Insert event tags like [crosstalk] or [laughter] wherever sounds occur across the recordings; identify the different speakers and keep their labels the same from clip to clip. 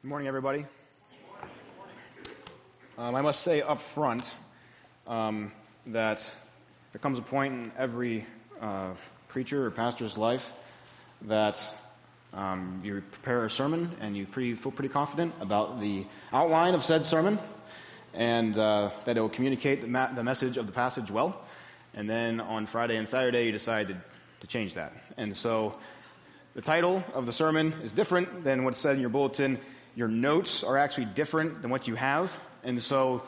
Speaker 1: Good morning, everybody. Um, I must say up front um, that there comes a point in every uh, preacher or pastor's life that um, you prepare a sermon and you pretty, feel pretty confident about the outline of said sermon and uh, that it will communicate the, ma- the message of the passage well. And then on Friday and Saturday, you decide to, to change that. And so the title of the sermon is different than what's said in your bulletin. Your notes are actually different than what you have. And so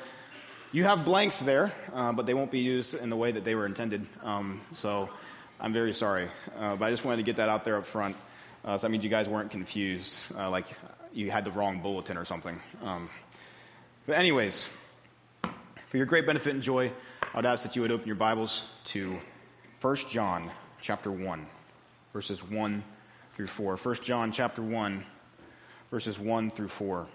Speaker 1: you have blanks there, uh, but they won't be used in the way that they were intended. Um, so I'm very sorry. Uh, but I just wanted to get that out there up front. Uh, so that means you guys weren't confused, uh, like you had the wrong bulletin or something. Um, but anyways, for your great benefit and joy, I would ask that you would open your Bibles to 1 John chapter 1, verses 1 through 4. 1 John chapter 1, verses 1 through 4.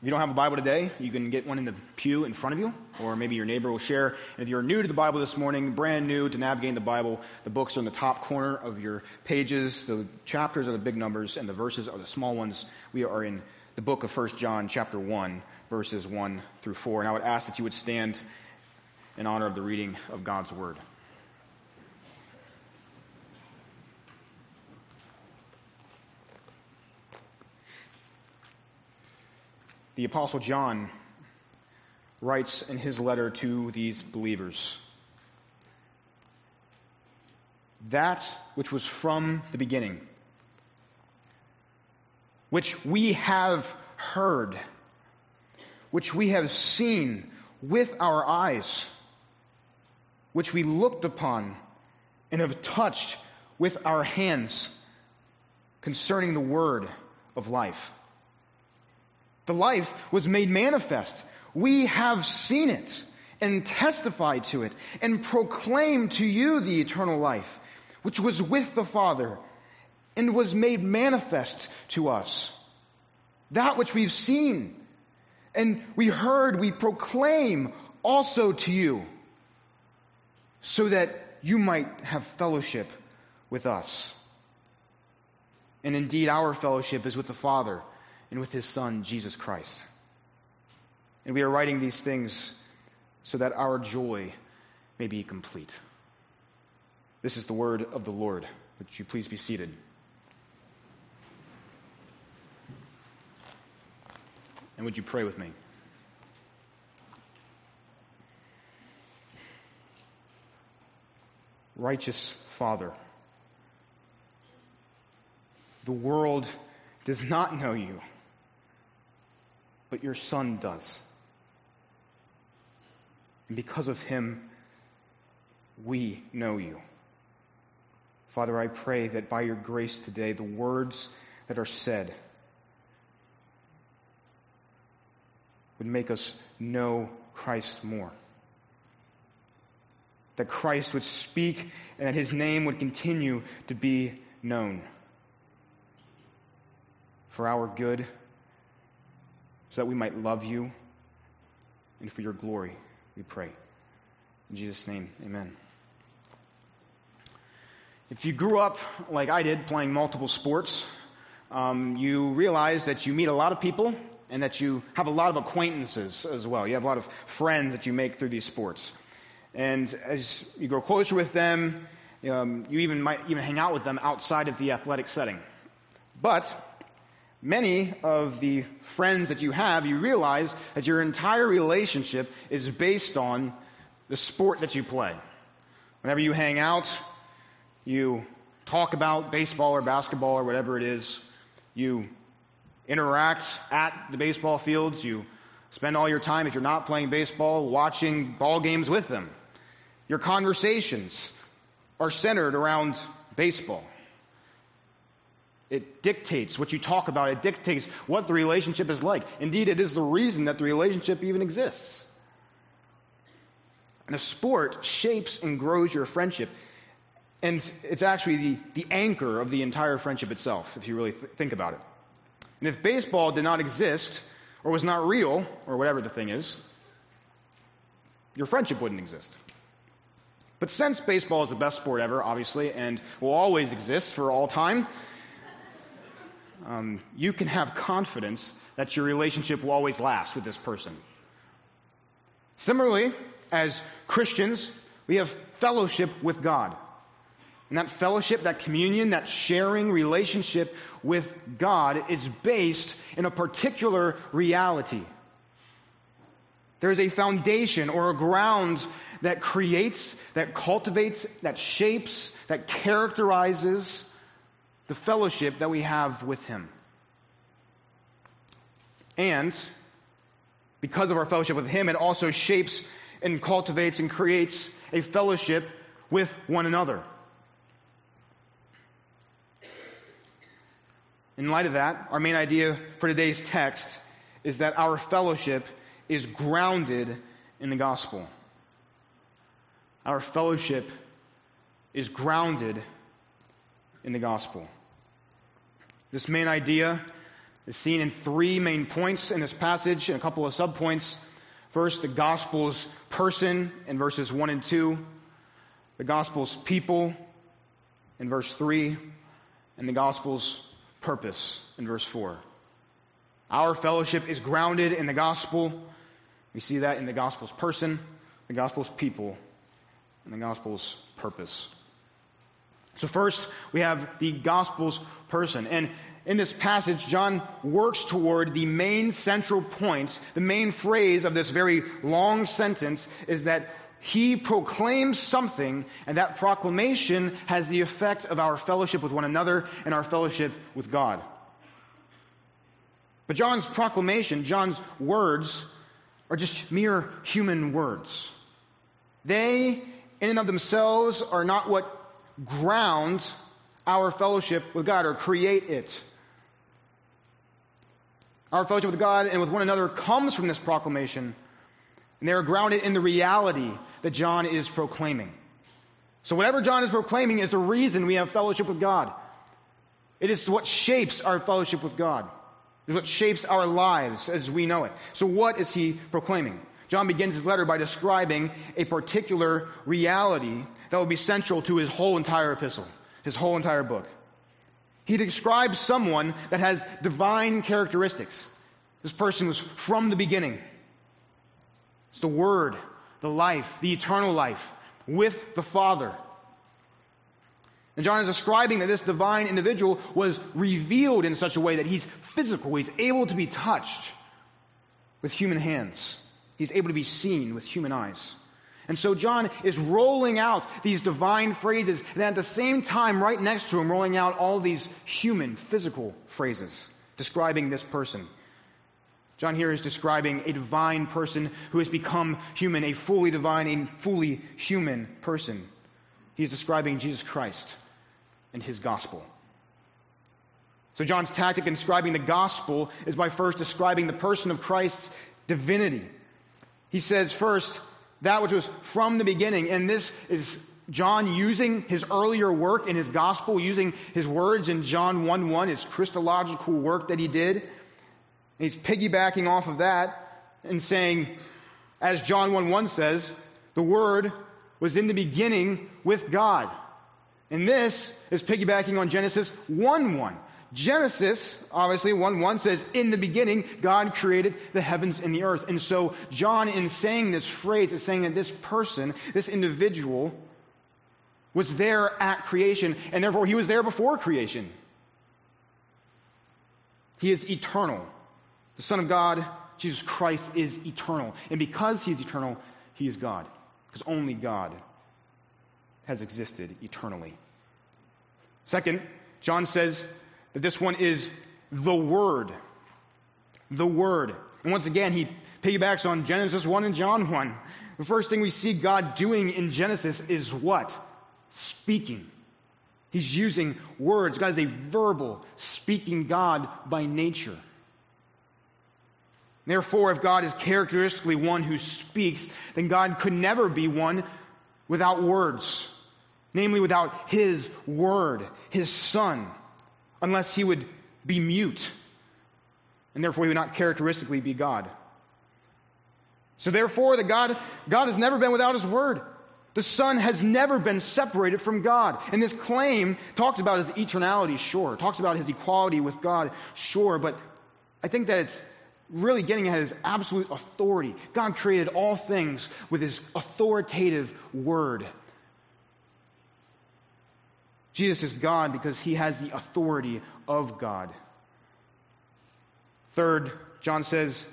Speaker 1: If you don't have a Bible today, you can get one in the pew in front of you, or maybe your neighbor will share. And if you're new to the Bible this morning, brand new to navigating the Bible, the books are in the top corner of your pages. The chapters are the big numbers, and the verses are the small ones. We are in the book of 1 John, chapter 1, verses 1 through 4. And I would ask that you would stand in honor of the reading of God's Word. The Apostle John writes in his letter to these believers that which was from the beginning, which we have heard, which we have seen with our eyes, which we looked upon and have touched with our hands concerning the word of life. The life was made manifest. We have seen it and testified to it and proclaimed to you the eternal life, which was with the Father and was made manifest to us. That which we've seen and we heard, we proclaim also to you, so that you might have fellowship with us. And indeed, our fellowship is with the Father and with his Son, Jesus Christ. And we are writing these things so that our joy may be complete. This is the word of the Lord. Would you please be seated? And would you pray with me? Righteous Father, the world does not know you but your Son does. And because of him, we know you. Father, I pray that by your grace today, the words that are said would make us know Christ more. That Christ would speak and that his name would continue to be known. For our good so that we might love you and for your glory, we pray. In Jesus' name, amen. If you grew up like I did, playing multiple sports, um, you realize that you meet a lot of people and that you have a lot of acquaintances as well. You have a lot of friends that you make through these sports. And as you grow closer with them, um, you even might even hang out with them outside of the athletic setting. But many of the friends that you have, you realize that your entire relationship is based on the sport that you play. Whenever you hang out, you talk about baseball or basketball or whatever it is. You interact at the baseball fields. You spend all your time, if you're not playing baseball, watching ball games with them. Your conversations are centered around baseball. It dictates what you talk about. It dictates what the relationship is like. Indeed, it is the reason that the relationship even exists. And a sport shapes and grows your friendship. And it's actually the, the anchor of the entire friendship itself, if you really th- think about it. And if baseball did not exist, or was not real, or whatever the thing is, your friendship wouldn't exist. But since baseball is the best sport ever, obviously, and will always exist for all time, um, you can have confidence that your relationship will always last with this person. Similarly, as Christians, we have fellowship with God. And that fellowship, that communion, that sharing relationship with God is based in a particular reality. There is a foundation or a ground that creates, that cultivates, that shapes, that characterizes the fellowship that we have with Him. And because of our fellowship with Him, it also shapes and cultivates and creates a fellowship with one another. In light of that, our main idea for today's text is that our fellowship is grounded in the gospel. Our fellowship is grounded in the gospel. This main idea is seen in three main points in this passage and a couple of subpoints. First, the gospel's person in verses 1 and 2, the gospel's people in verse 3, and the gospel's purpose in verse 4. Our fellowship is grounded in the gospel. We see that in the gospel's person, the gospel's people, and the gospel's purpose. So, first, we have the gospel's person. And in this passage, John works toward the main central point, the main phrase of this very long sentence is that he proclaims something, and that proclamation has the effect of our fellowship with one another and our fellowship with God. But John's proclamation, John's words, are just mere human words. They, in and of themselves, are not what ground our fellowship with God or create it. Our fellowship with God and with one another comes from this proclamation, and they are grounded in the reality that John is proclaiming. So, whatever John is proclaiming is the reason we have fellowship with God. It is what shapes our fellowship with God. It is what shapes our lives as we know it. So, what is he proclaiming? John begins his letter by describing a particular reality that will be central to his whole entire epistle, his whole entire book. He describes someone that has divine characteristics. This person was from the beginning. It's the Word, the life, the eternal life, with the Father. And John is describing that this divine individual was revealed in such a way that he's physical, he's able to be touched with human hands. He's able to be seen with human eyes. And so John is rolling out these divine phrases, and at the same time, right next to him, rolling out all these human, physical phrases describing this person. John here is describing a divine person who has become human, a fully divine and fully human person. He's describing Jesus Christ and his gospel. So, John's tactic in describing the gospel is by first describing the person of Christ's divinity. He says first, that which was from the beginning. And this is John using his earlier work in his gospel, using his words in John 1 1, his Christological work that he did. he's piggybacking off of that and saying, as John 1 1 says, the Word was in the beginning with God. And this is piggybacking on Genesis 1 1. Genesis, obviously, 1 1 says, In the beginning, God created the heavens and the earth. And so, John, in saying this phrase, is saying that this person, this individual, was there at creation, and therefore he was there before creation. He is eternal. The Son of God, Jesus Christ, is eternal. And because he is eternal, he is God. Because only God has existed eternally. Second, John says this one is the Word. The Word. And once again, he piggybacks on Genesis 1 and John 1. The first thing we see God doing in Genesis is what? Speaking. He's using words. God is a verbal, speaking God by nature. Therefore, if God is characteristically one who speaks, then God could never be one without words. Namely, without His Word, His Son unless he would be mute, and therefore he would not characteristically be God. So therefore, the God, God has never been without his word. The Son has never been separated from God. And this claim talks about his eternality, sure. Talks about his equality with God, sure. But I think that it's really getting at his absolute authority. God created all things with his authoritative word. Jesus is God because he has the authority of God. Third, John says,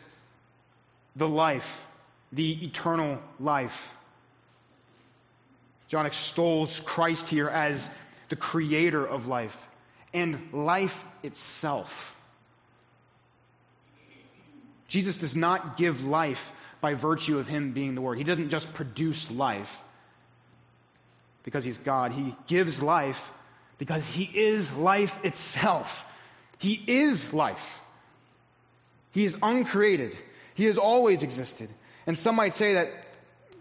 Speaker 1: the life, the eternal life. John extols Christ here as the creator of life and life itself. Jesus does not give life by virtue of him being the Word. He doesn't just produce life because he's God. He gives life because he is life itself. He is life. He is uncreated. He has always existed. And some might say that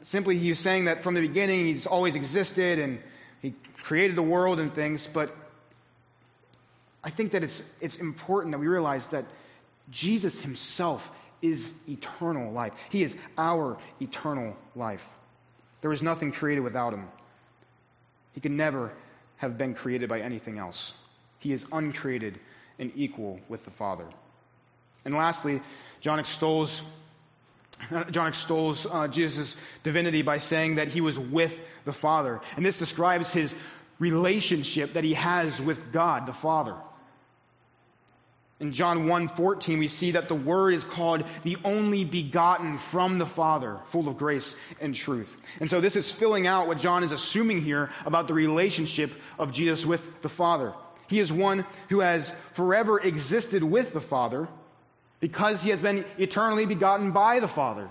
Speaker 1: simply he's saying that from the beginning he's always existed and he created the world and things, but I think that it's, it's important that we realize that Jesus himself is eternal life. He is our eternal life. There is nothing created without him. He could never have been created by anything else. He is uncreated and equal with the Father. And lastly, John extols John extols uh, Jesus' divinity by saying that he was with the Father. And this describes his relationship that he has with God, the Father. In John 1:14 we see that the word is called the only begotten from the Father, full of grace and truth. And so this is filling out what John is assuming here about the relationship of Jesus with the Father. He is one who has forever existed with the Father because he has been eternally begotten by the Father.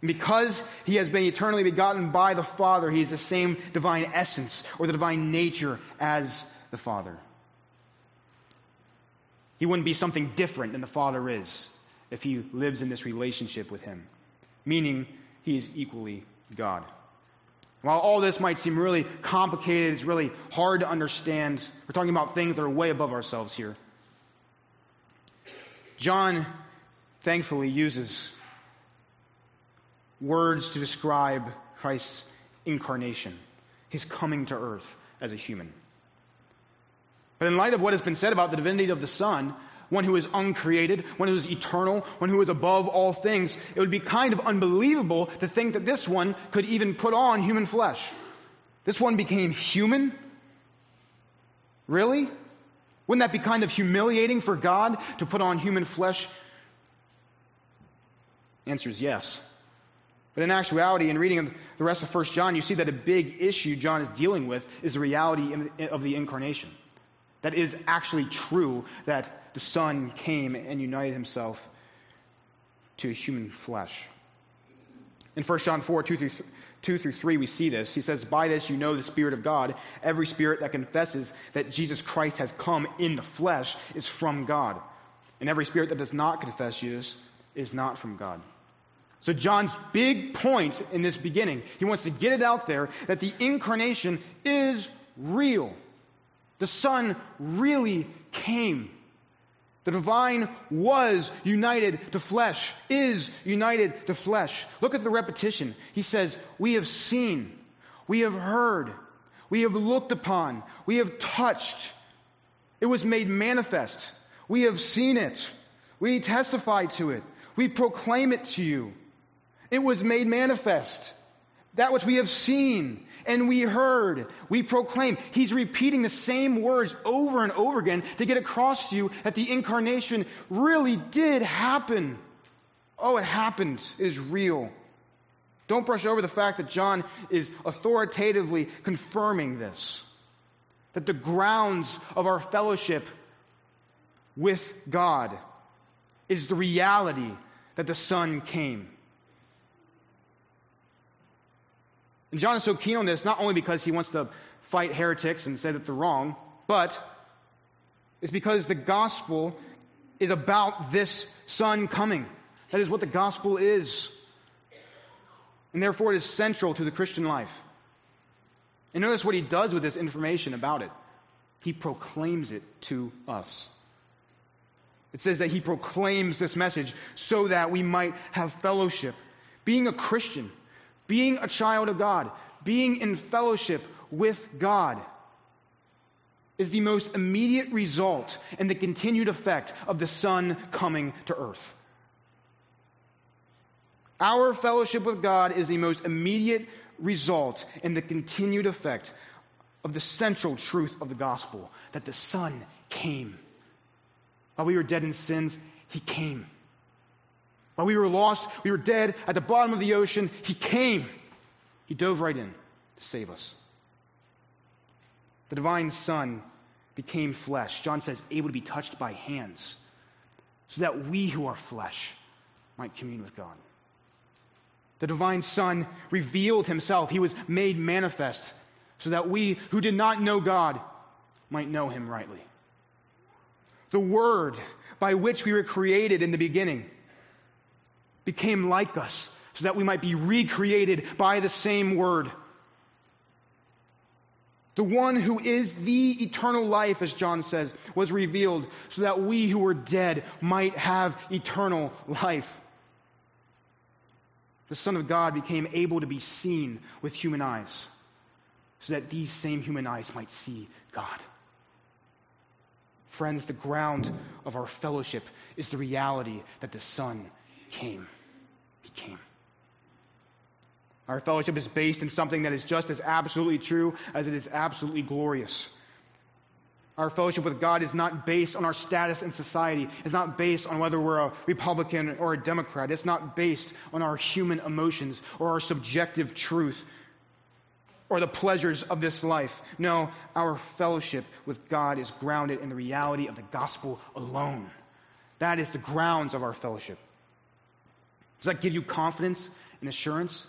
Speaker 1: Because he has been eternally begotten by the Father, he is the same divine essence or the divine nature as the Father. He wouldn't be something different than the Father is if he lives in this relationship with him, meaning he is equally God. While all this might seem really complicated, it's really hard to understand, we're talking about things that are way above ourselves here. John thankfully uses words to describe Christ's incarnation, his coming to earth as a human. But in light of what has been said about the divinity of the Son, one who is uncreated, one who is eternal, one who is above all things, it would be kind of unbelievable to think that this one could even put on human flesh. This one became human? Really? Wouldn't that be kind of humiliating for God to put on human flesh? Answer is yes. But in actuality, in reading the rest of 1 John, you see that a big issue John is dealing with is the reality of the incarnation that is actually true that the Son came and united himself to human flesh. In 1 John 4, 2 through, 2 through 3, we see this. He says, By this you know the Spirit of God. Every spirit that confesses that Jesus Christ has come in the flesh is from God. And every spirit that does not confess Jesus is not from God. So, John's big point in this beginning, he wants to get it out there that the incarnation is real. The Son really came. The divine was united to flesh, is united to flesh. Look at the repetition. He says, We have seen, we have heard, we have looked upon, we have touched. It was made manifest. We have seen it. We testify to it. We proclaim it to you. It was made manifest. That which we have seen and we heard, we proclaim. He's repeating the same words over and over again to get across to you that the incarnation really did happen. Oh, it happened. It is real. Don't brush over the fact that John is authoritatively confirming this. That the grounds of our fellowship with God is the reality that the Son came. And John is so keen on this not only because he wants to fight heretics and say that they're wrong, but it's because the gospel is about this son coming. That is what the gospel is. And therefore it is central to the Christian life. And notice what he does with this information about it. He proclaims it to us. It says that he proclaims this message so that we might have fellowship being a Christian, being a child of God, being in fellowship with God is the most immediate result and the continued effect of the Son coming to earth. Our fellowship with God is the most immediate result and the continued effect of the central truth of the gospel that the Son came. While we were dead in sins, He came. While we were lost, we were dead at the bottom of the ocean, He came. He dove right in to save us. The divine Son became flesh. John says, able to be touched by hands, so that we who are flesh might commune with God. The divine Son revealed himself. He was made manifest so that we who did not know God might know him rightly. The Word by which we were created in the beginning became like us so that we might be recreated by the same Word. The one who is the eternal life, as John says, was revealed so that we who were dead might have eternal life. The Son of God became able to be seen with human eyes so that these same human eyes might see God. Friends, the ground of our fellowship is the reality that the Son came. He came. Our fellowship is based in something that is just as absolutely true as it is absolutely glorious. Our fellowship with God is not based on our status in society. It's not based on whether we're a Republican or a Democrat. It's not based on our human emotions or our subjective truth or the pleasures of this life. No, our fellowship with God is grounded in the reality of the gospel alone. That is the grounds of our fellowship. Does that give you confidence and assurance?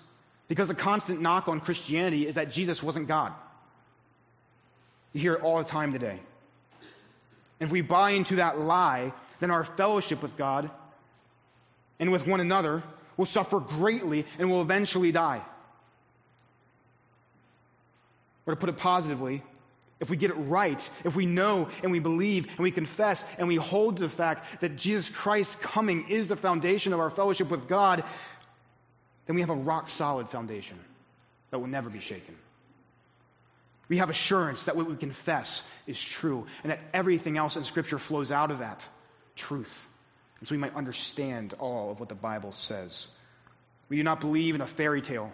Speaker 1: Because the constant knock on Christianity is that Jesus wasn't God. You hear it all the time today. And if we buy into that lie, then our fellowship with God and with one another will suffer greatly and will eventually die. Or to put it positively, if we get it right, if we know and we believe and we confess and we hold to the fact that Jesus Christ's coming is the foundation of our fellowship with God, then we have a rock solid foundation that will never be shaken. We have assurance that what we confess is true and that everything else in Scripture flows out of that truth. And so we might understand all of what the Bible says. We do not believe in a fairy tale.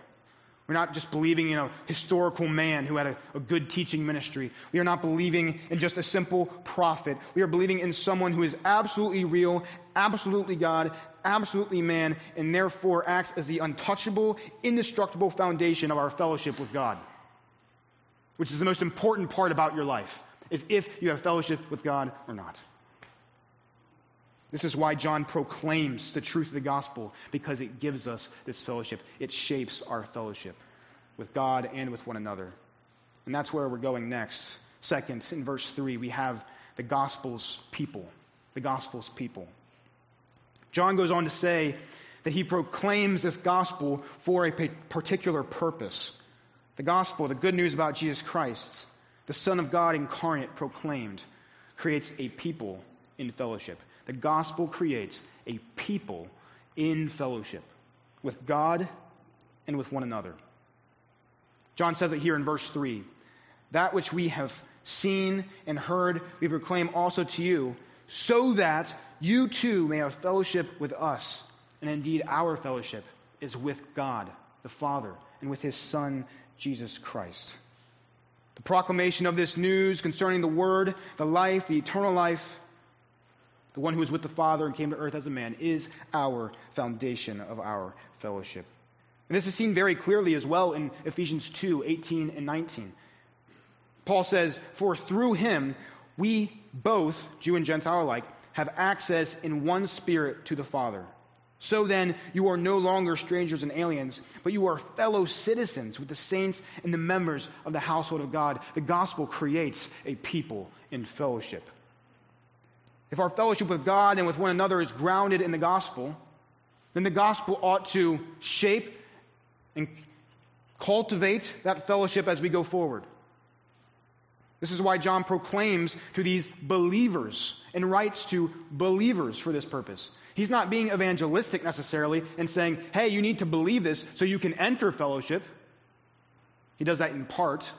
Speaker 1: We're not just believing in a historical man who had a, a, good teaching ministry. We are not believing in just a simple prophet. We are believing in someone who is absolutely real, absolutely God, absolutely man, and therefore acts as the untouchable, indestructible foundation of our fellowship with God which is the most important part about your life, is if you have fellowship with God or not. This is why John proclaims the truth of the gospel, because it gives us this fellowship. It shapes our fellowship with God and with one another. And that's where we're going next. Second, in verse 3, we have the gospel's people. The gospel's people. John goes on to say that he proclaims this gospel for a particular purpose. The gospel, the good news about Jesus Christ, the Son of God incarnate proclaimed, creates a people in fellowship. The gospel creates a people in fellowship with God and with one another. John says it here in verse 3 That which we have seen and heard, we proclaim also to you, so that you too may have fellowship with us. And indeed, our fellowship is with God, the Father, and with his Son, Jesus Christ. The proclamation of this news concerning the Word, the life, the eternal life, the one who was with the Father and came to earth as a man, is our foundation of our fellowship. And this is seen very clearly as well in Ephesians 2 18 and 19. Paul says, For through him we both, Jew and Gentile alike, have access in one spirit to the Father. So then, you are no longer strangers and aliens, but you are fellow citizens with the saints and the members of the household of God. The gospel creates a people in fellowship. If our fellowship with God and with one another is grounded in the gospel, then the gospel ought to shape and cultivate that fellowship as we go forward. This is why John proclaims to these believers and writes to believers for this purpose. He's not being evangelistic necessarily and saying, hey, you need to believe this so you can enter fellowship. He does that in part.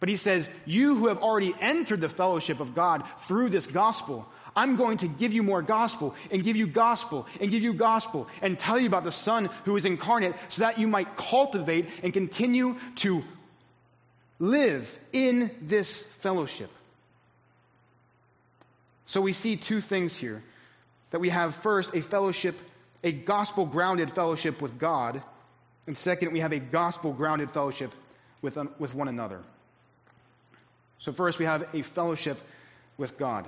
Speaker 1: But he says, You who have already entered the fellowship of God through this gospel, I'm going to give you more gospel and give you gospel and give you gospel and tell you about the Son who is incarnate so that you might cultivate and continue to live in this fellowship. So we see two things here that we have first a fellowship, a gospel grounded fellowship with God, and second, we have a gospel grounded fellowship with, with one another. So, first, we have a fellowship with God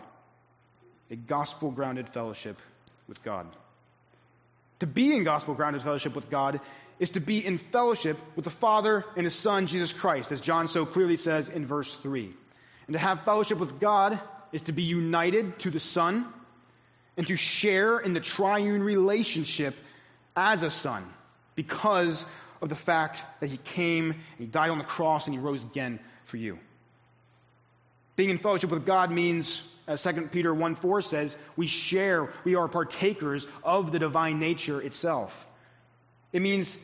Speaker 1: a gospel grounded fellowship with God. To be in gospel grounded fellowship with God is to be in fellowship with the Father and His Son, Jesus Christ, as John so clearly says in verse 3. And to have fellowship with God is to be united to the Son and to share in the triune relationship as a son because of the fact that He came and He died on the cross and He rose again for you. Being in fellowship with God means Uh, as 2 Peter 1 4 says, we share, we are partakers of the divine nature itself. It means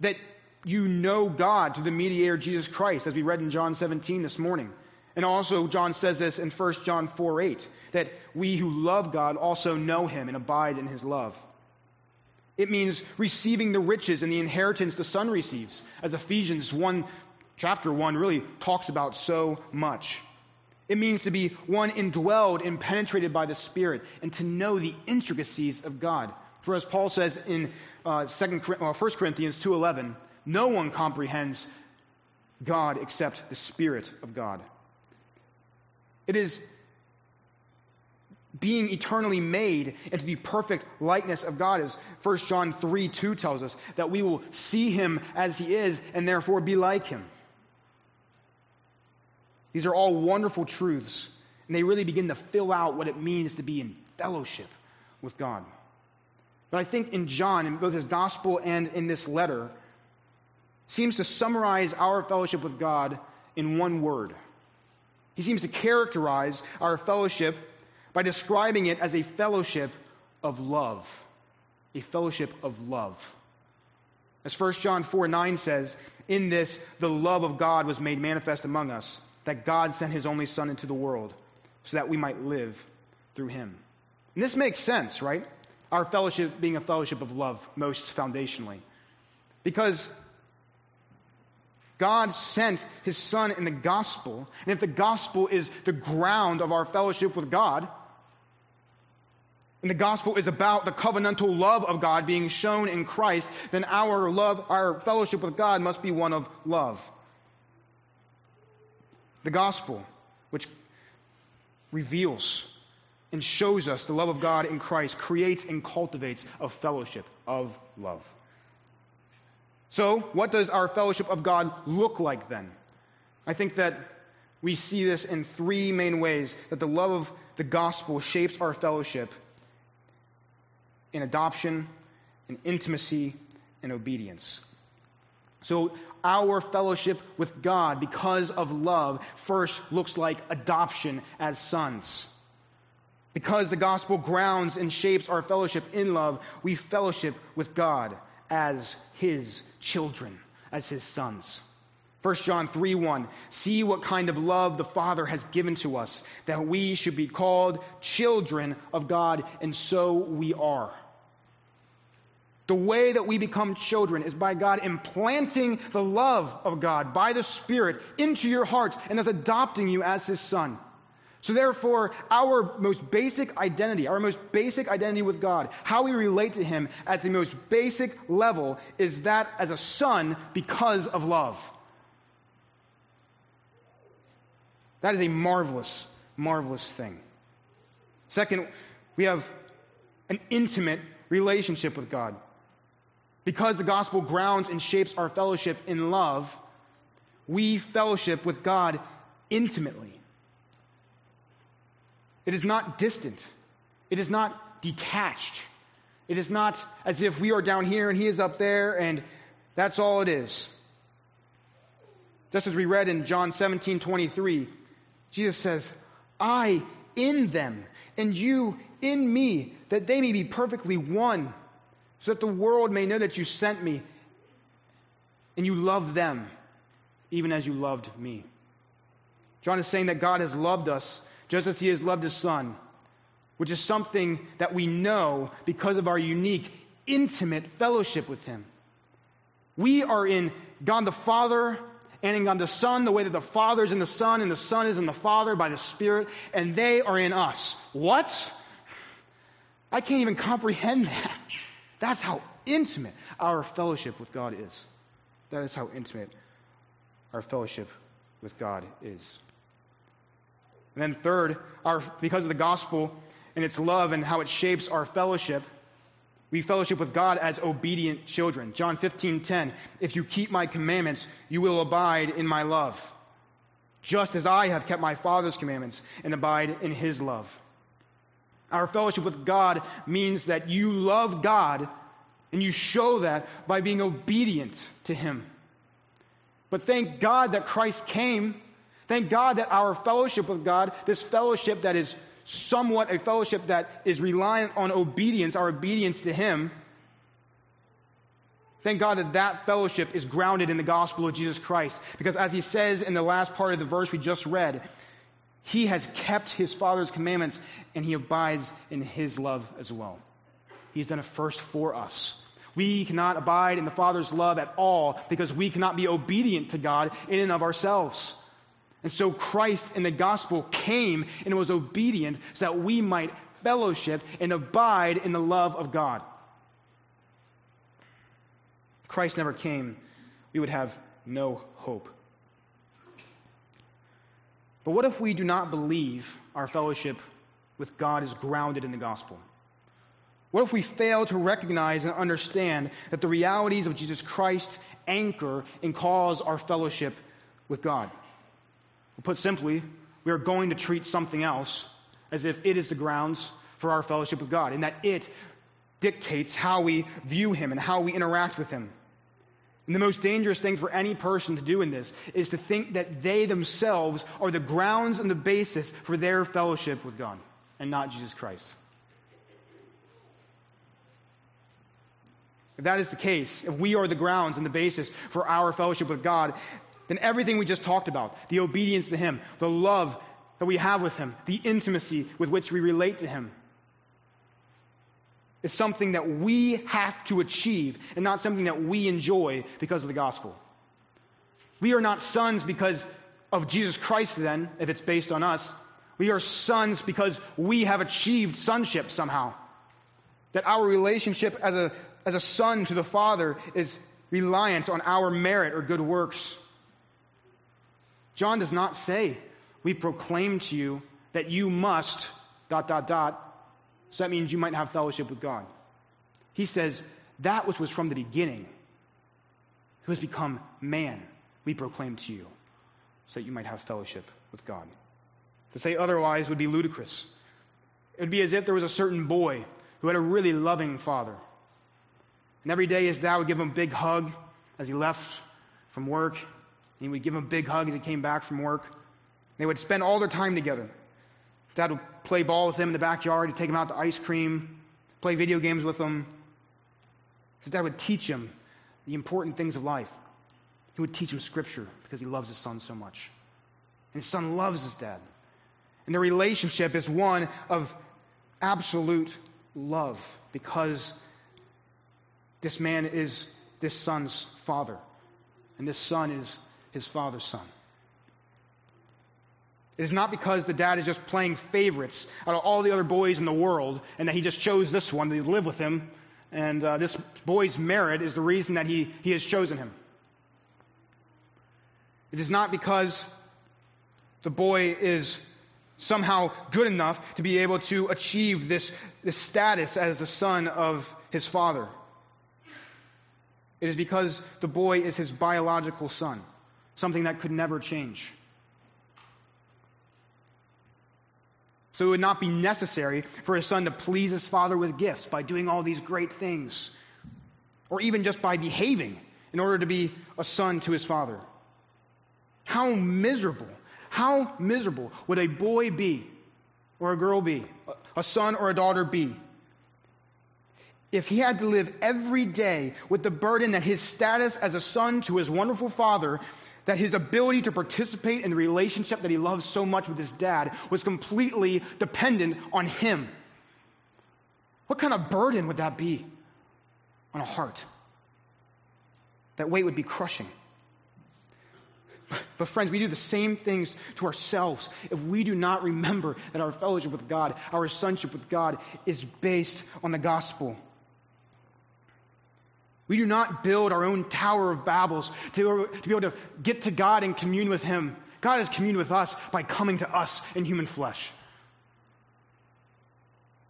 Speaker 1: that you know God through the mediator Jesus Christ, as we read in John 17 this morning. And also, John says this in 1 John 4 8, that we who love God also know him and abide in his love. It means receiving the riches and the inheritance the Son receives, as Ephesians 1, chapter 1 really talks about so much. It means to be one indwelled and penetrated by the Spirit and to know the intricacies of God. For as Paul says in uh, 2, uh, 1 Corinthians 2.11, no one comprehends God except the Spirit of God. It is being eternally made and to be perfect likeness of God, as 1 John 3 2 tells us, that we will see him as he is and therefore be like him. These are all wonderful truths, and they really begin to fill out what it means to be in fellowship with God. But I think in John, in both his gospel and in this letter, seems to summarize our fellowship with God in one word. He seems to characterize our fellowship by describing it as a fellowship of love. A fellowship of love. As 1 John 4 9 says, In this the love of God was made manifest among us that God sent his only Son into the world so that we might live through him. And this makes sense, right? Our fellowship being a fellowship of love, most foundationally. Because God sent his Son in the gospel, and if the gospel is the ground of our fellowship with God, and the gospel is about the covenantal love of God being shown in Christ, then our love, our fellowship with God must be one of love. The gospel, which reveals and shows us the love of God in Christ, creates and cultivates a fellowship of love. So, what does our fellowship of God look like then? I think that we see this in three main ways that the love of the gospel shapes our fellowship in adoption, in intimacy, and obedience. So, our fellowship with God because of love first looks like adoption as sons. Because the gospel grounds and shapes our fellowship in love, we fellowship with God as his children, as his sons. 1 John 3 1. See what kind of love the Father has given to us, that we should be called children of God, and so we are. The way that we become children is by God implanting the love of God by the Spirit into your hearts and thus adopting you as His Son. So therefore, our most basic identity, our most basic identity with God, how we relate to Him at the most basic level is that as a son because of love. That is a marvelous, marvelous thing. Second, we have an intimate relationship with God. Because the gospel grounds and shapes our fellowship in love, we fellowship with God intimately. It is not distant. It is not detached. It is not as if we are down here and he is up there and that's all it is. Just as we read in John 17 23, Jesus says, I in them, and you in me, that they may be perfectly one, so that the world may know that you sent me, and you loved them, even as you loved me. John is saying that God has loved us just as he has loved his son, which is something that we know because of our unique, intimate fellowship with him. We are in God the Father and in God the Son, the way that the Father is in the Son and the Son is in the Father by the Spirit, and they are in us. What? I can't even comprehend that. [laughs] That's how intimate our fellowship with God is. That is how intimate our fellowship with God is. And then third, our, because of the gospel and its love and how it shapes our fellowship, we fellowship with God as obedient children. John 15, 10. If you keep my commandments, you will abide in my love, just as I have kept my Father's commandments and abide in his love. Our fellowship with God means that you love God and you show that by being obedient to him. But thank God that Christ came. Thank God that our fellowship with God, this fellowship that is somewhat a fellowship that is reliant on obedience, our obedience to Him. Thank God that that fellowship is grounded in the gospel of Jesus Christ. Because as he says in the last part of the verse we just read, he has kept his Father's commandments and he abides in his love as well. He's done it first for us. We cannot abide in the Father's love at all because we cannot be obedient to God in and of ourselves. And so Christ in the gospel came and was obedient so that we might fellowship and abide in the love of God. If Christ never came, we would have no hope. But what if we do not believe our fellowship with God is grounded in the gospel? What if we fail to recognize and understand that the realities of Jesus Christ anchor and cause our fellowship with God? Put simply, we are going to treat something else as if it is the grounds for our fellowship with God, and that it dictates how we view Him and how we interact with Him. And the most dangerous thing for any person to do in this is to think that they themselves are the grounds and the basis for their fellowship with God, and not Jesus Christ. If that is the case, if we are the grounds and the basis for our fellowship with God, then everything we just talked about the obedience to Him, the love that we have with Him, the intimacy with which we relate to Him is something that we have to achieve and not something that we enjoy because of the gospel. We are not sons because of Jesus Christ, then, if it's based on us. We are sons because we have achieved sonship somehow. That our relationship as a, as a son to the Father is reliant on our merit or good works. John does not say, We proclaim to you that you must, dot, dot, dot. So that means you might have fellowship with God. He says, That which was from the beginning, who has become man, we proclaim to you, so that you might have fellowship with God. To say otherwise would be ludicrous. It would be as if there was a certain boy who had a really loving father. And every day his dad would give him a big hug as he left from work And he would give him a big hug as he came back from work. They would spend all their time together. Dad would play ball with him in the backyard. He'd take him out to ice cream, play video games with him. His dad would teach him the important things of life. He would teach him scripture because he loves his son so much. And his son loves his dad. And the relationship is one of absolute love because this man is this son's father. And this son is his father's son. It is not because the dad is just playing favorites out of all the other boys in the world and that he just chose this one to live with him, and uh, this boy's merit is the reason that he, he has chosen him. It is not because the boy is somehow good enough to be able to achieve this, this status as the son of his father. It is because the boy is his biological son something that could never change. So it would not be necessary for a son to please his father with gifts by doing all these great things, or even just by behaving in order to be a son to his father. How miserable, how miserable would a boy be or a girl be, a son or a daughter be, if he had to live every day with the burden that his status as a son to his wonderful father, that his ability to participate in the relationship that he loves so much with his dad was completely dependent on him. What kind of burden would that be on a heart? That weight would be crushing. But, friends, we do the same things to ourselves if we do not remember that our fellowship with God, our sonship with God, is based on the gospel. We do not build our own Tower of Babels to, to be able to get to God and commune with Him. God has communed with us by coming to us in human flesh.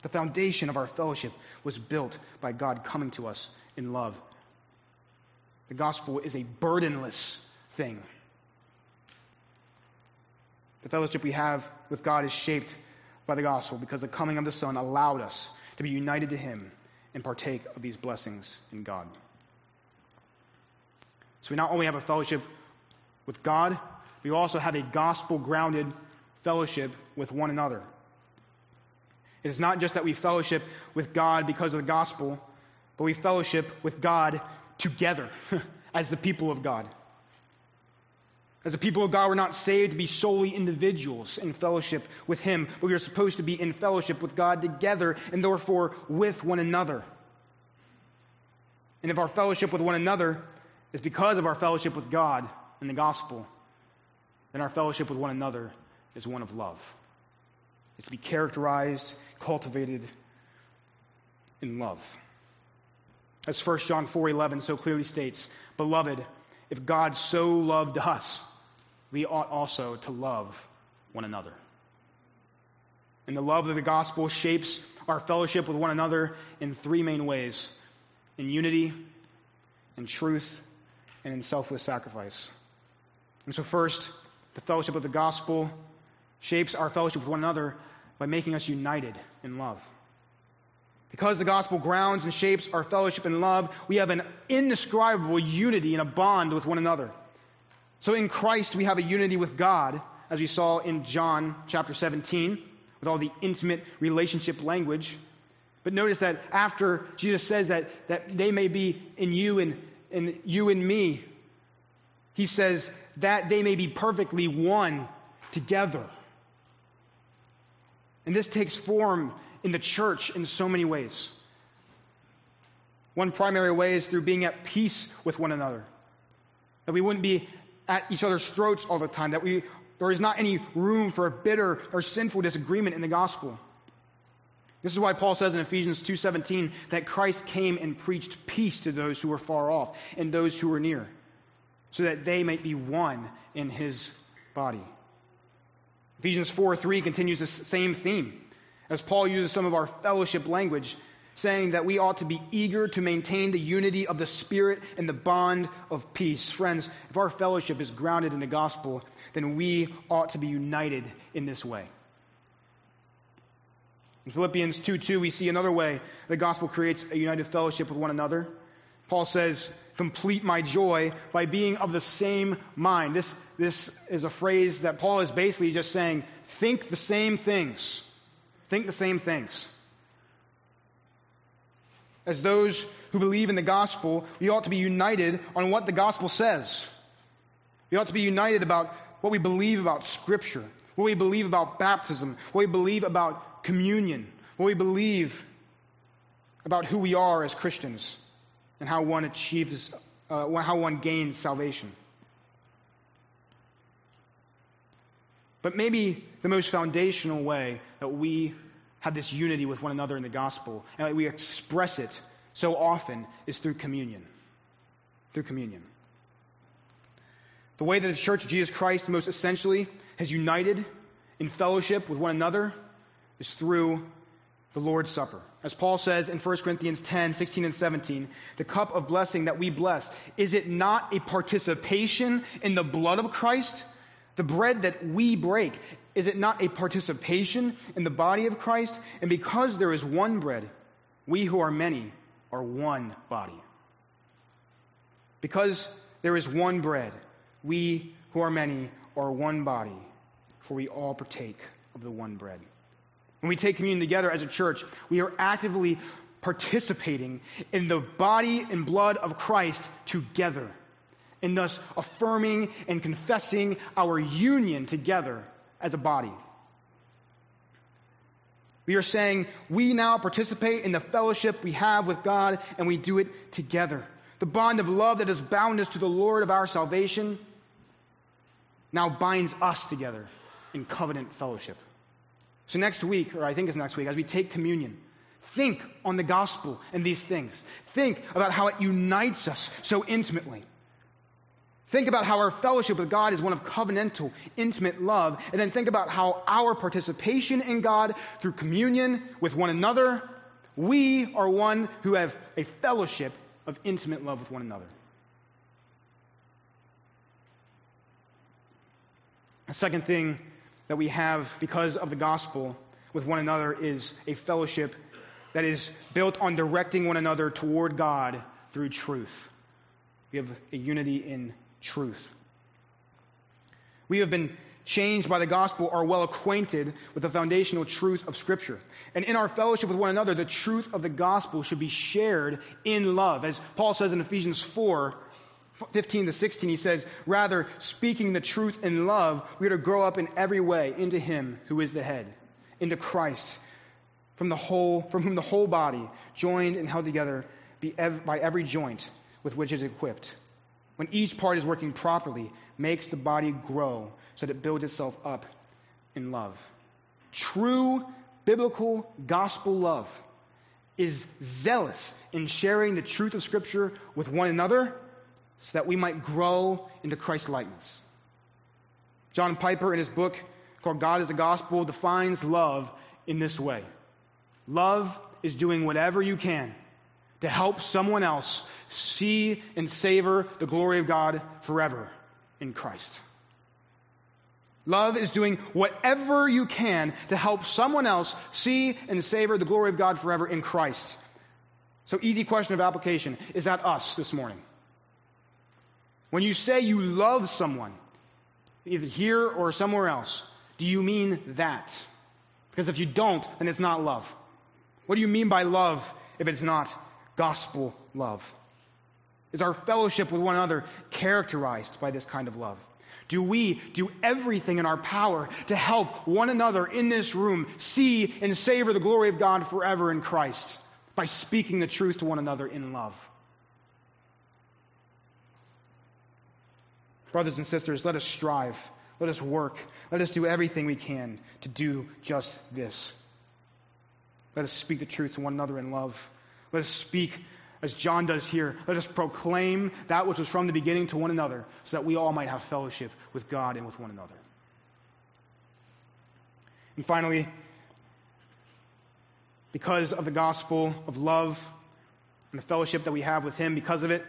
Speaker 1: The foundation of our fellowship was built by God coming to us in love. The gospel is a burdenless thing. The fellowship we have with God is shaped by the gospel because the coming of the Son allowed us to be united to Him and partake of these blessings in God. So we not only have a fellowship with God, we also have a gospel grounded fellowship with one another. It is not just that we fellowship with God because of the gospel, but we fellowship with God together [laughs] as the people of God. As the people of God, we're not saved to be solely individuals in fellowship with Him, but we are supposed to be in fellowship with God together and therefore with one another. And if our fellowship with one another is because of our fellowship with God and the gospel, then our fellowship with one another is one of love. It's to be characterized, cultivated in love. As 1 John 4:11 so clearly states, "Beloved, if God so loved us, we ought also to love one another." And the love of the gospel shapes our fellowship with one another in three main ways in unity, in truth, and in selfless sacrifice. And so, first, the fellowship of the gospel shapes our fellowship with one another by making us united in love. Because the gospel grounds and shapes our fellowship in love, we have an indescribable unity and a bond with one another. So in Christ, we have a unity with God, as we saw in John chapter 17, with all the intimate relationship language. But notice that after Jesus says that, that they may be in you and, and you and me, he says that they may be perfectly one together. And this takes form in the church in so many ways. One primary way is through being at peace with one another. That we wouldn't be at each other's throats all the time. That we, there is not any room for a bitter or sinful disagreement in the gospel. This is why Paul says in Ephesians 2:17 that Christ came and preached peace to those who were far off and those who were near, so that they might be one in his body. Ephesians 4:3 continues the same theme as Paul uses some of our fellowship language, saying that we ought to be eager to maintain the unity of the Spirit and the bond of peace. Friends, if our fellowship is grounded in the gospel, then we ought to be united in this way. In Philippians 2 2, we see another way the gospel creates a united fellowship with one another. Paul says, complete my joy by being of the same mind. This, this is a phrase that Paul is basically just saying, think the same things. Think the same things. As those who believe in the gospel, we ought to be united on what the gospel says. We ought to be united about what we believe about Scripture, what we believe about baptism, what we believe about communion, what we believe about who we are as Christians, and how one achieves, uh, how one gains salvation. But maybe the most foundational way that we have this unity with one another in the gospel and that we express it so often is through communion. Through communion. The way that the Church of Jesus Christ most essentially has united in fellowship with one another is through the Lord's Supper. As Paul says in 1 Corinthians 10, 16, and 17, the cup of blessing that we bless, is it not a participation in the blood of Christ? The bread that we break, is it not a participation in the body of Christ? And because there is one bread, we who are many are one body. Because there is one bread, we who are many are one body, for we all partake of the one bread. When we take communion together as a church, we are actively participating in the body and blood of Christ together, and thus affirming and confessing our union together as a body. We are saying we now participate in the fellowship we have with God, and we do it together. The bond of love that has bound us to the Lord of our salvation now binds us together in covenant fellowship. So next week, or I think it's next week, as we take communion, think on the gospel and these things. Think about how it unites us so intimately. Think about how our fellowship with God is one of covenantal, intimate love, and then think about how our participation in God through communion with one another, we are one who have a fellowship of intimate love with one another. A second thing that we have because of the gospel with one another is a fellowship that is built on directing one another toward God through truth. We have a unity in truth. We have been changed by the gospel, are well acquainted with the foundational truth of Scripture. And in our fellowship with one another, the truth of the gospel should be shared in love. As Paul says in Ephesians 4, 15 to 16, he says, Rather, speaking the truth in love, we are to grow up in every way into Him who is the head, into Christ, from, the whole, from whom the whole body, joined and held together by every joint with which it is equipped, when each part is working properly, makes the body grow so that it builds itself up in love. True biblical gospel love is zealous in sharing the truth of Scripture with one another so that we might grow into Christ likeness. John Piper, in his book called God is the Gospel, defines love in this way Love is doing whatever you can to help someone else see and savor the glory of God forever in Christ. Love is doing whatever you can to help someone else see and savor the glory of God forever in Christ. So, easy question of application. Is that us this morning? When you say you love someone, either here or somewhere else, do you mean that? Because if you don't, then it's not love. What do you mean by love if it's not gospel love? Is our fellowship with one another characterized by this kind of love? Do we do everything in our power to help one another in this room see and savor the glory of God forever in Christ by speaking the truth to one another in love? Brothers and sisters, let us strive. Let us work. Let us do everything we can to do just this. Let us speak the truth to one another in love. Let us speak as John does here. Let us proclaim that which was from the beginning to one another so that we all might have fellowship with God and with one another. And finally, because of the gospel of love and the fellowship that we have with Him, because of it,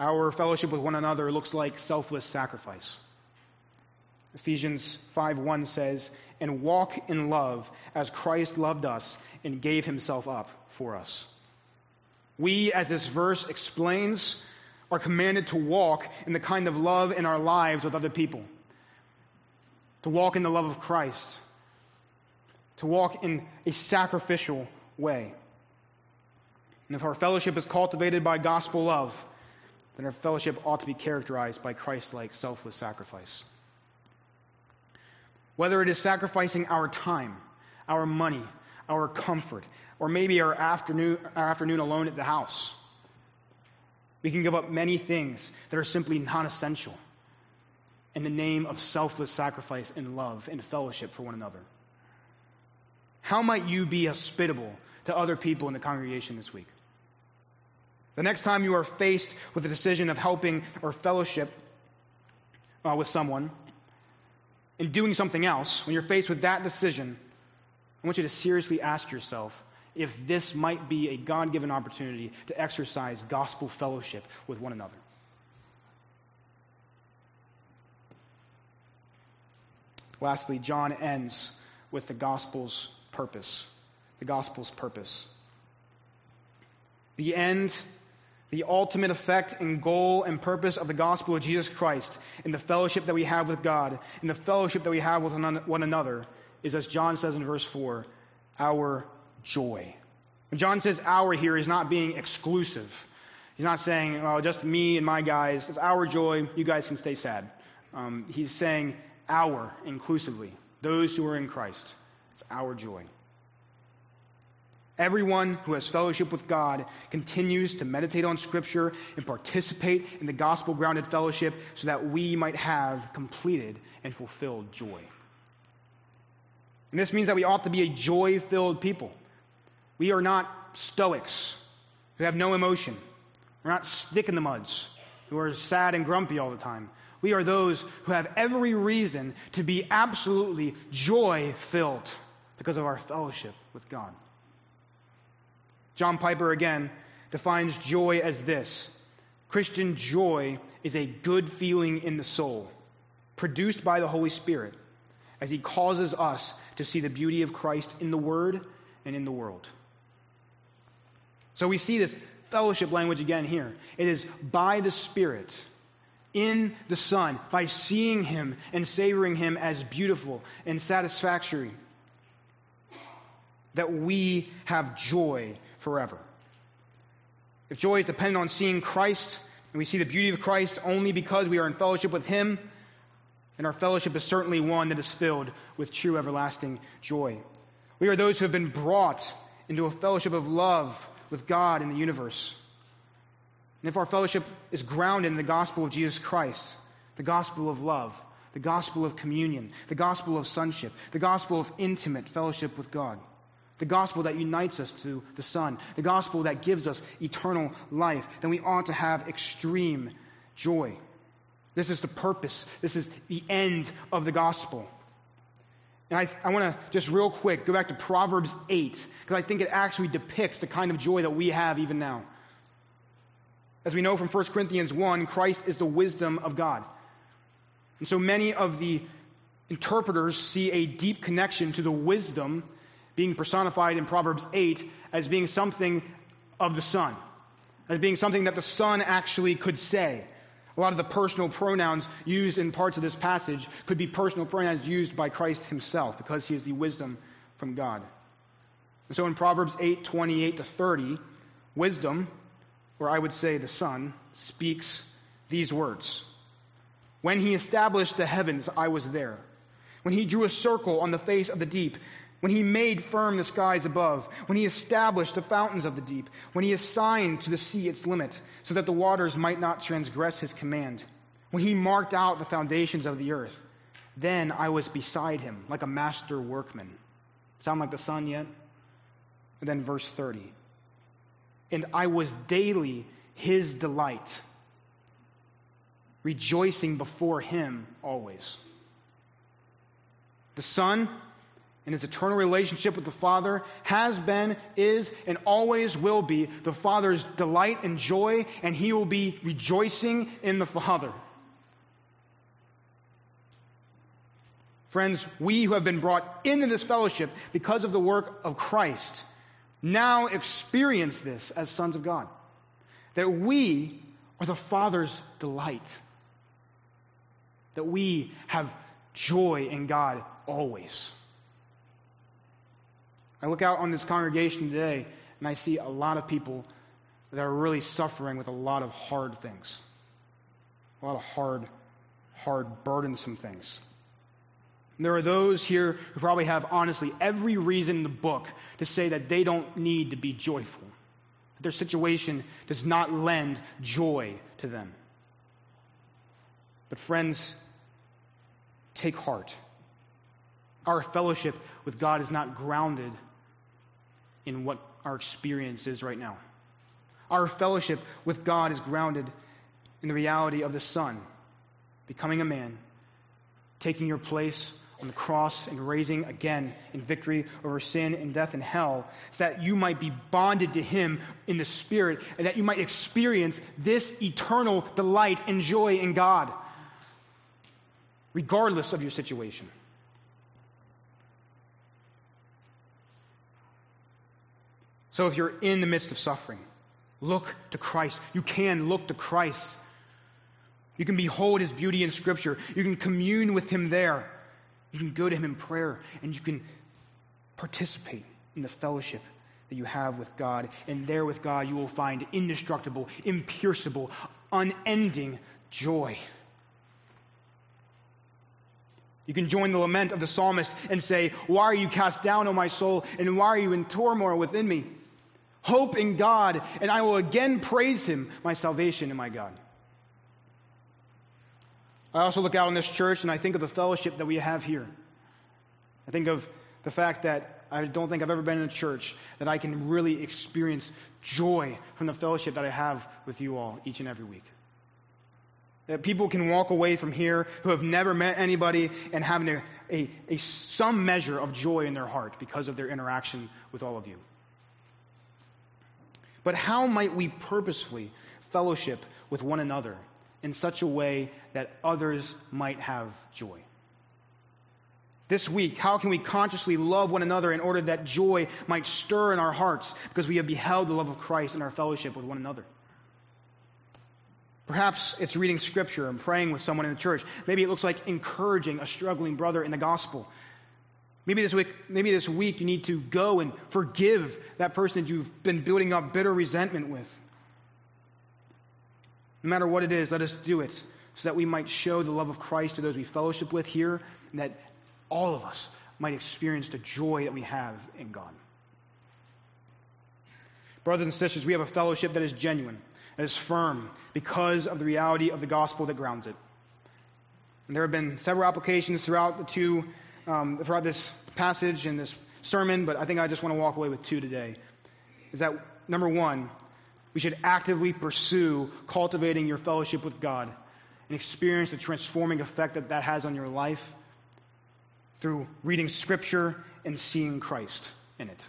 Speaker 1: our fellowship with one another looks like selfless sacrifice. Ephesians 5:1 says, "And walk in love as Christ loved us and gave himself up for us." We, as this verse explains, are commanded to walk in the kind of love in our lives with other people. To walk in the love of Christ. To walk in a sacrificial way. And if our fellowship is cultivated by gospel love, then our fellowship ought to be characterized by Christ like selfless sacrifice. Whether it is sacrificing our time, our money, our comfort, or maybe our afternoon, our afternoon alone at the house. We can give up many things that are simply non essential in the name of selfless sacrifice and love and fellowship for one another. How might you be hospitable to other people in the congregation this week? The next time you are faced with the decision of helping or fellowship uh, with someone and doing something else, when you're faced with that decision, I want you to seriously ask yourself if this might be a God given opportunity to exercise gospel fellowship with one another. Lastly, John ends with the gospel's purpose. The gospel's purpose. The end the ultimate effect and goal and purpose of the gospel of Jesus Christ in the fellowship that we have with God, in the fellowship that we have with one another, is as John says in verse 4 our joy. When John says our here, he's not being exclusive. He's not saying, oh, just me and my guys. It's our joy. You guys can stay sad. Um, he's saying our inclusively. Those who are in Christ. It's our joy. Everyone who has fellowship with God continues to meditate on Scripture and participate in the gospel grounded fellowship so that we might have completed and fulfilled joy. And this means that we ought to be a joy filled people. We are not stoics who have no emotion. We're not stick in the muds who are sad and grumpy all the time. We are those who have every reason to be absolutely joy filled because of our fellowship with God. John Piper again defines joy as this Christian joy is a good feeling in the soul, produced by the Holy Spirit, as He causes us to see the beauty of Christ in the Word and in the world. So we see this fellowship language again here. It is by the Spirit, in the Son, by seeing Him and savoring Him as beautiful and satisfactory, that we have joy forever. If joy is dependent on seeing Christ, and we see the beauty of Christ only because we are in fellowship with Him, then our fellowship is certainly one that is filled with true everlasting joy. We are those who have been brought into a fellowship of love with God in the universe. And if our fellowship is grounded in the gospel of Jesus Christ, the gospel of love, the gospel of communion, the gospel of sonship, the gospel of intimate fellowship with God, the gospel that unites us to the Son, the gospel that gives us eternal life, then we ought to have extreme joy. This is the purpose. This is the end of the gospel. And I, I want to just real quick go back to Proverbs 8, because I think it actually depicts the kind of joy that we have even now. As we know from 1 Corinthians 1, Christ is the wisdom of God. And so many of the interpreters see a deep connection to the wisdom being personified in Proverbs 8 as being something of the Son, as being something that the Son actually could say. A lot of the personal pronouns used in parts of this passage could be personal pronouns used by Christ himself because he is the wisdom from God. And so in Proverbs 8 28 to 30, wisdom, or I would say the Son, speaks these words When he established the heavens, I was there. When he drew a circle on the face of the deep, when he made firm the skies above, when he established the fountains of the deep, when he assigned to the sea its limit, so that the waters might not transgress his command, when he marked out the foundations of the earth, then I was beside him like a master workman. Sound like the Son yet? And then verse 30. And I was daily his delight, rejoicing before him always. The Son in his eternal relationship with the Father has been, is, and always will be the Father's delight and joy, and he will be rejoicing in the Father. Friends, we who have been brought into this fellowship because of the work of Christ now experience this as sons of God. That we are the Father's delight. That we have joy in God always. I look out on this congregation today and I see a lot of people that are really suffering with a lot of hard things. A lot of hard, hard, burdensome things. And there are those here who probably have, honestly, every reason in the book to say that they don't need to be joyful. That their situation does not lend joy to them. But, friends, take heart. Our fellowship with God is not grounded in what our experience is right now. Our fellowship with God is grounded in the reality of the Son becoming a man, taking your place on the cross and raising again in victory over sin and death and hell, so that you might be bonded to Him in the Spirit and that you might experience this eternal delight and joy in God, regardless of your situation. So if you're in the midst of suffering, look to Christ. You can look to Christ. You can behold his beauty in Scripture. You can commune with him there. You can go to him in prayer and you can participate in the fellowship that you have with God. And there with God, you will find indestructible, impierceable, unending joy. You can join the lament of the psalmist and say, Why are you cast down, O my soul? And why are you in turmoil within me? Hope in God, and I will again praise him, my salvation and my God. I also look out in this church and I think of the fellowship that we have here. I think of the fact that I don't think I've ever been in a church that I can really experience joy from the fellowship that I have with you all each and every week. That people can walk away from here who have never met anybody and having a, a, a some measure of joy in their heart because of their interaction with all of you. But how might we purposefully fellowship with one another in such a way that others might have joy? This week, how can we consciously love one another in order that joy might stir in our hearts because we have beheld the love of Christ in our fellowship with one another? Perhaps it's reading scripture and praying with someone in the church. Maybe it looks like encouraging a struggling brother in the gospel. Maybe this week, maybe this week you need to go and forgive that person that you've been building up bitter resentment with. No matter what it is, let us do it so that we might show the love of Christ to those we fellowship with here, and that all of us might experience the joy that we have in God. Brothers and sisters, we have a fellowship that is genuine, that is firm, because of the reality of the gospel that grounds it. And there have been several applications throughout the two, um, throughout this passage and this sermon, but I think I just want to walk away with two today. Is that number one, we should actively pursue cultivating your fellowship with God and experience the transforming effect that that has on your life through reading Scripture and seeing Christ in it.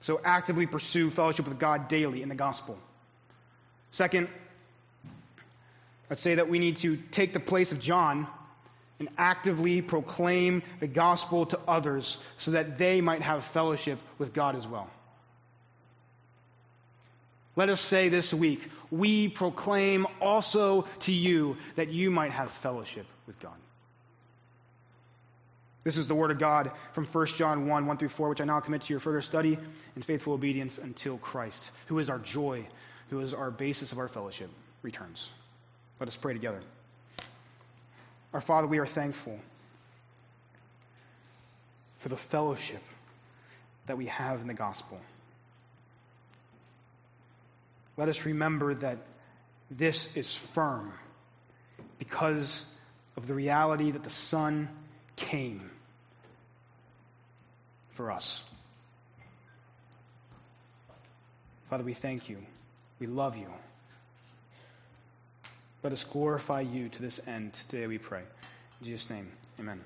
Speaker 1: So actively pursue fellowship with God daily in the gospel. Second, I'd say that we need to take the place of John and actively proclaim the gospel to others so that they might have fellowship with God as well. Let us say this week, we proclaim also to you that you might have fellowship with God. This is the word of God from 1 John 1 1 through 4, which I now commit to your further study and faithful obedience until Christ, who is our joy, who is our basis of our fellowship, returns. Let us pray together. Our Father, we are thankful for the fellowship that we have in the gospel. Let us remember that this is firm because of the reality that the Son came for us. Father, we thank you. We love you. Let us glorify you to this end today, we pray. In Jesus' name, amen.